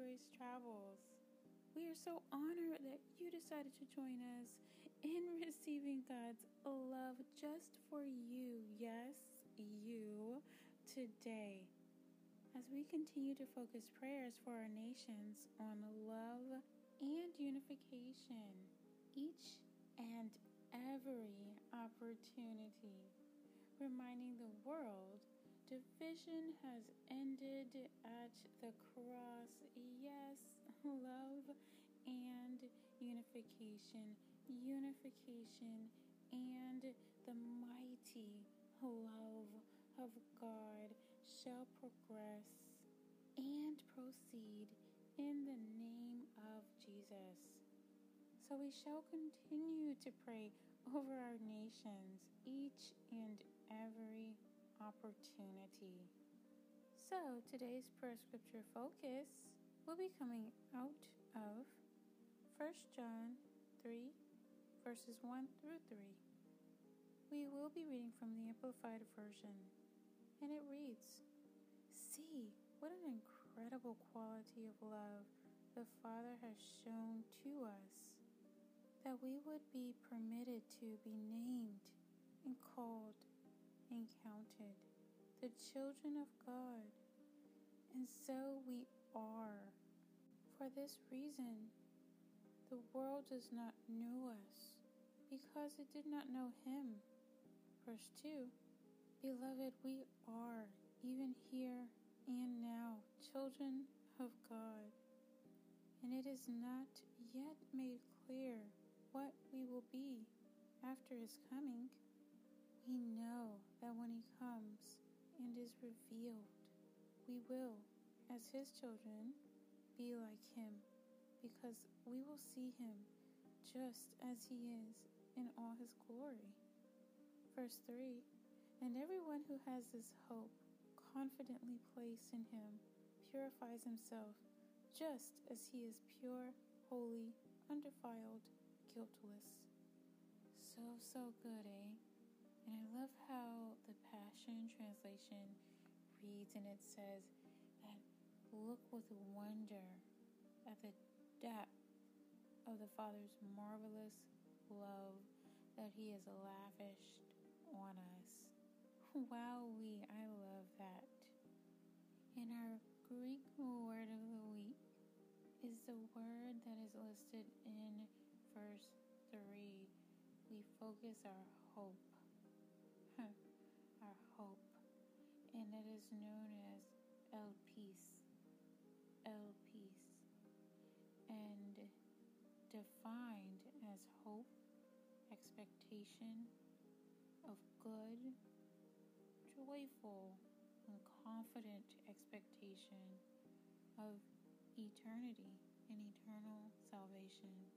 Grace Travels. We are so honored that you decided to join us in receiving God's love just for you. Yes, you today. As we continue to focus prayers for our nations on love and unification, each and every opportunity, reminding the world division has ended at the cross. Yes, love and unification, unification and the mighty love of God shall progress and proceed in the name of Jesus. So we shall continue to pray over our nations each and every opportunity. So today's prayer scripture focus will be coming out of 1 John 3, verses 1 through 3. We will be reading from the Amplified Version, and it reads See what an incredible quality of love the Father has shown to us that we would be permitted to be named and called and counted the children of God. And so we are. For this reason, the world does not know us because it did not know Him. Verse 2 Beloved, we are, even here and now, children of God. And it is not yet made clear what we will be after his coming, we know that when he comes and is revealed, we will, as his children, be like him, because we will see him just as he is in all his glory. Verse 3 And everyone who has this hope confidently placed in him purifies himself just as he is pure, holy, undefiled, guiltless. So, so good, eh? And I love how the Passion Translation reads and it says that look with wonder at the depth of the Father's marvelous love that He has lavished on us. Wowee, I love that. In our Greek word of the week is the word that is listed in verse 3, we focus our hope. And it is known as El Peace. El Peace. And defined as hope, expectation of good, joyful, and confident expectation of eternity and eternal salvation.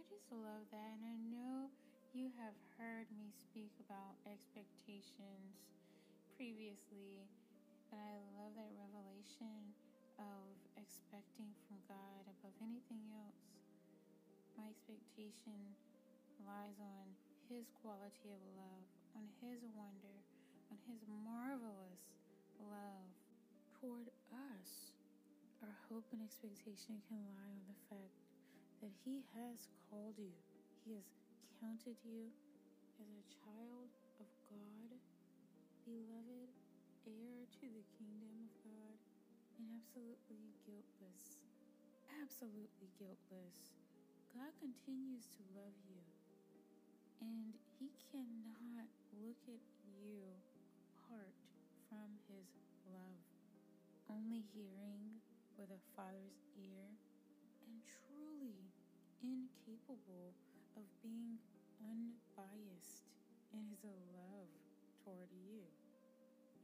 I just love that, and I know you have heard me speak about expectations previously, but I love that revelation of expecting from God above anything else. My expectation lies on His quality of love, on His wonder, on His marvelous love toward us. Our hope and expectation can lie on the fact that He has called you, He has counted you as a child of God, beloved, heir to the kingdom of God, and absolutely guiltless. Absolutely guiltless. God continues to love you, and He cannot look at you apart from His love. Only hearing with a father's ear and truly incapable of being unbiased in his love toward you.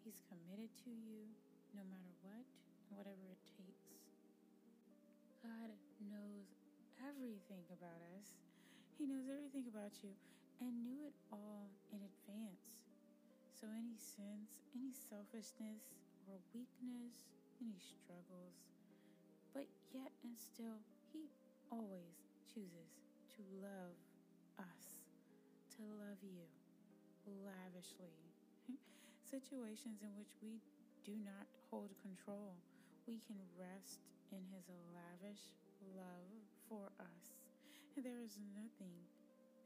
He's committed to you no matter what whatever it takes. God knows everything about us. He knows everything about you and knew it all in advance. So, any sins, any selfishness or weakness, any struggles, but yet and still, He always chooses to love us, to love you lavishly. Situations in which we do not hold control, we can rest in His lavish love for us. And There is nothing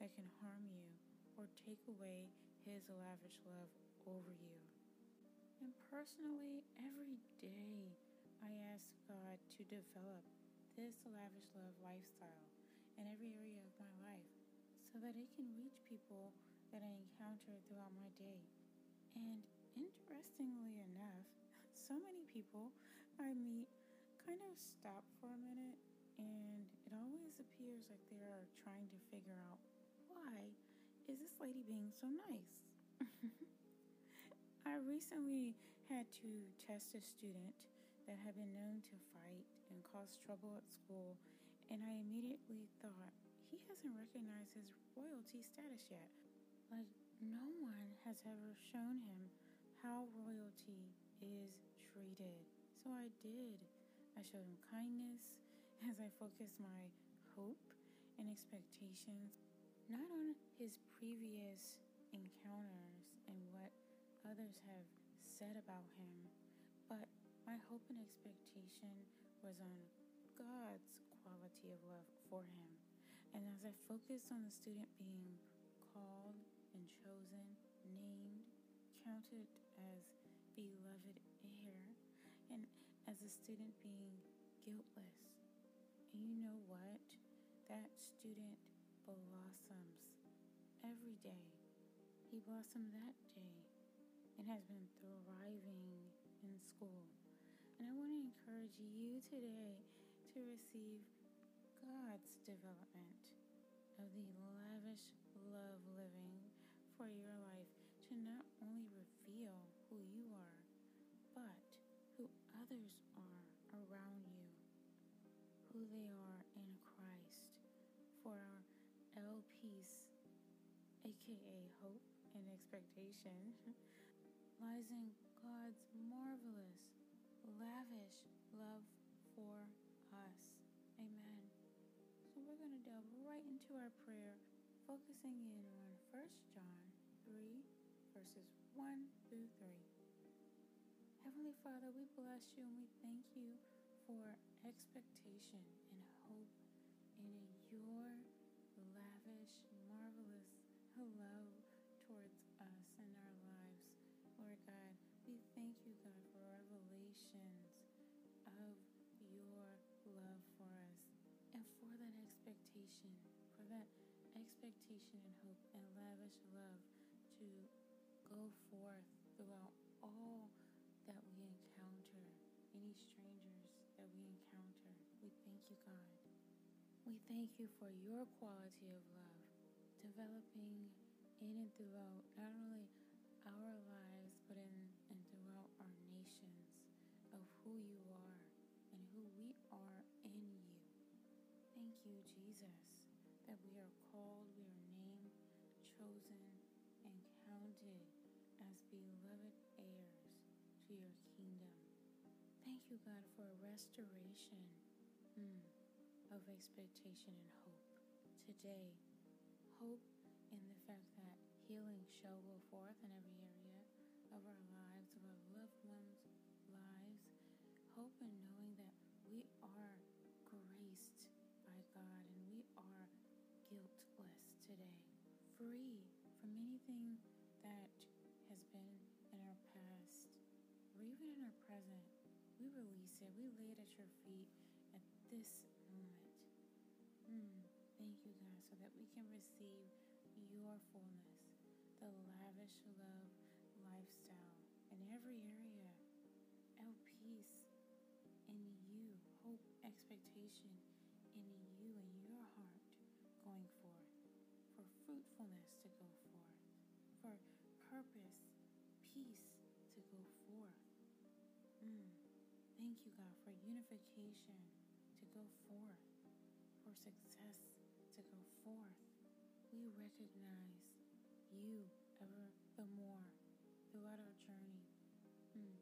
that can harm you or take away His lavish love over you. And personally, every day I ask God to develop this lavish love lifestyle in every area of my life so that it can reach people that I encounter throughout my day. And interestingly enough, so many people I meet kind of stop for a minute and it always appears like they are trying to figure out why is this lady being so nice? I recently had to test a student that had been known to fight and cause trouble at school, and I immediately thought, he hasn't recognized his royalty status yet. Like, no one has ever shown him how royalty is treated. So I did. I showed him kindness as I focused my hope and expectations not on his previous encounters and what others have said about him, but my hope and expectation was on God's quality of love for him. And as I focused on the student being chosen, named, counted as beloved heir, and as a student being guiltless. And you know what? That student blossoms every day. He blossomed that day and has been thriving in school. And I want to encourage you today to receive God's development of the lavish love living for your life to not only reveal who you are, but who others are around you, who they are in Christ for our L peace, aka hope and expectation, lies in God's marvelous, lavish love for us. Amen. So we're going to delve right into our prayer, focusing in on 1 John 3, verses 1 through 3. Heavenly Father, we bless you and we thank you for expectation and hope in your lavish, marvelous love towards us and our lives. Lord God, we thank you, God, for revelations of your love for us and for that expectation, for that expectation and hope and lavish love to go forth throughout all that we encounter, any strangers that we encounter. We thank you, God. We thank you for your quality of love, developing in and throughout not only our lives, but in and throughout our nations of who you are and who we are in you. Thank you, Jesus, that we are called, we are named, chosen, and counted as beloved heirs to your kingdom. Thank you, God, for a restoration. Mm of expectation and hope. Today, hope in the fact that healing shall go forth in every area of our lives, of our loved ones' lives. Hope in knowing that we are graced by God and we are guiltless today, free from anything that has been in our past or even in our present. We release it, we lay it at your feet at this moment. Mm, thank you, God, so that we can receive your fullness, the lavish love lifestyle in every area. Oh, peace in you, hope, expectation in you and your heart going forth, for fruitfulness to go purpose, peace to go forth. Mm. Thank you, God, for unification to go forth, for success to go forth. We recognize you ever the more throughout our journey mm.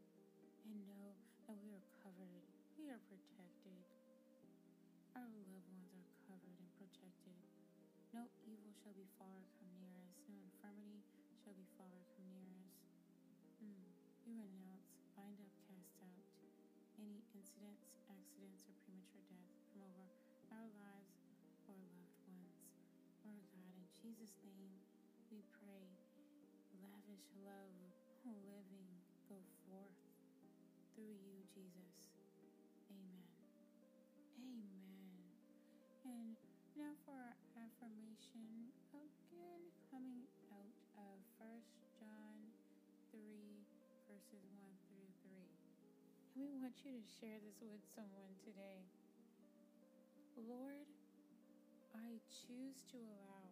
and know that we are covered, we are protected. Our loved ones are covered and protected. No evil shall befall or come near us, incidents, accidents, or premature death from over our lives or loved ones. Lord God, in Jesus' name, we pray lavish love, oh, living, go forth through you, Jesus. Amen. Amen. And now for our affirmation, again coming out of 1 John 3, verses 1 through 3. And we want you to share this with someone today. Lord, I choose to allow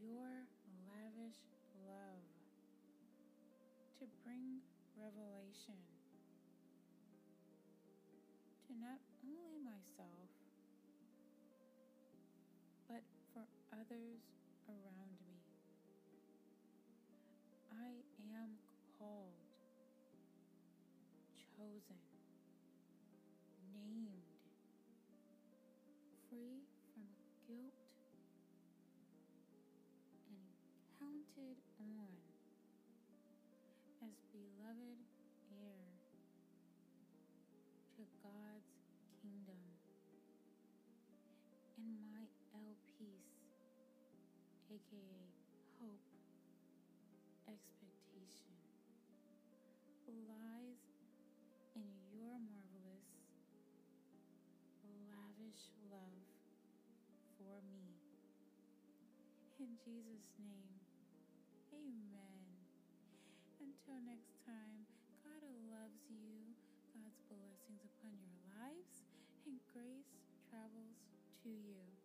your lavish love to bring revelation to not only myself, but for others around chosen, named, free from guilt, and counted on as beloved heir to God's kingdom. And my L peace, aka hope, expectation, lies love for me. In Jesus' name, amen. Until next time, God loves you. God's blessings upon your lives and grace travels to you.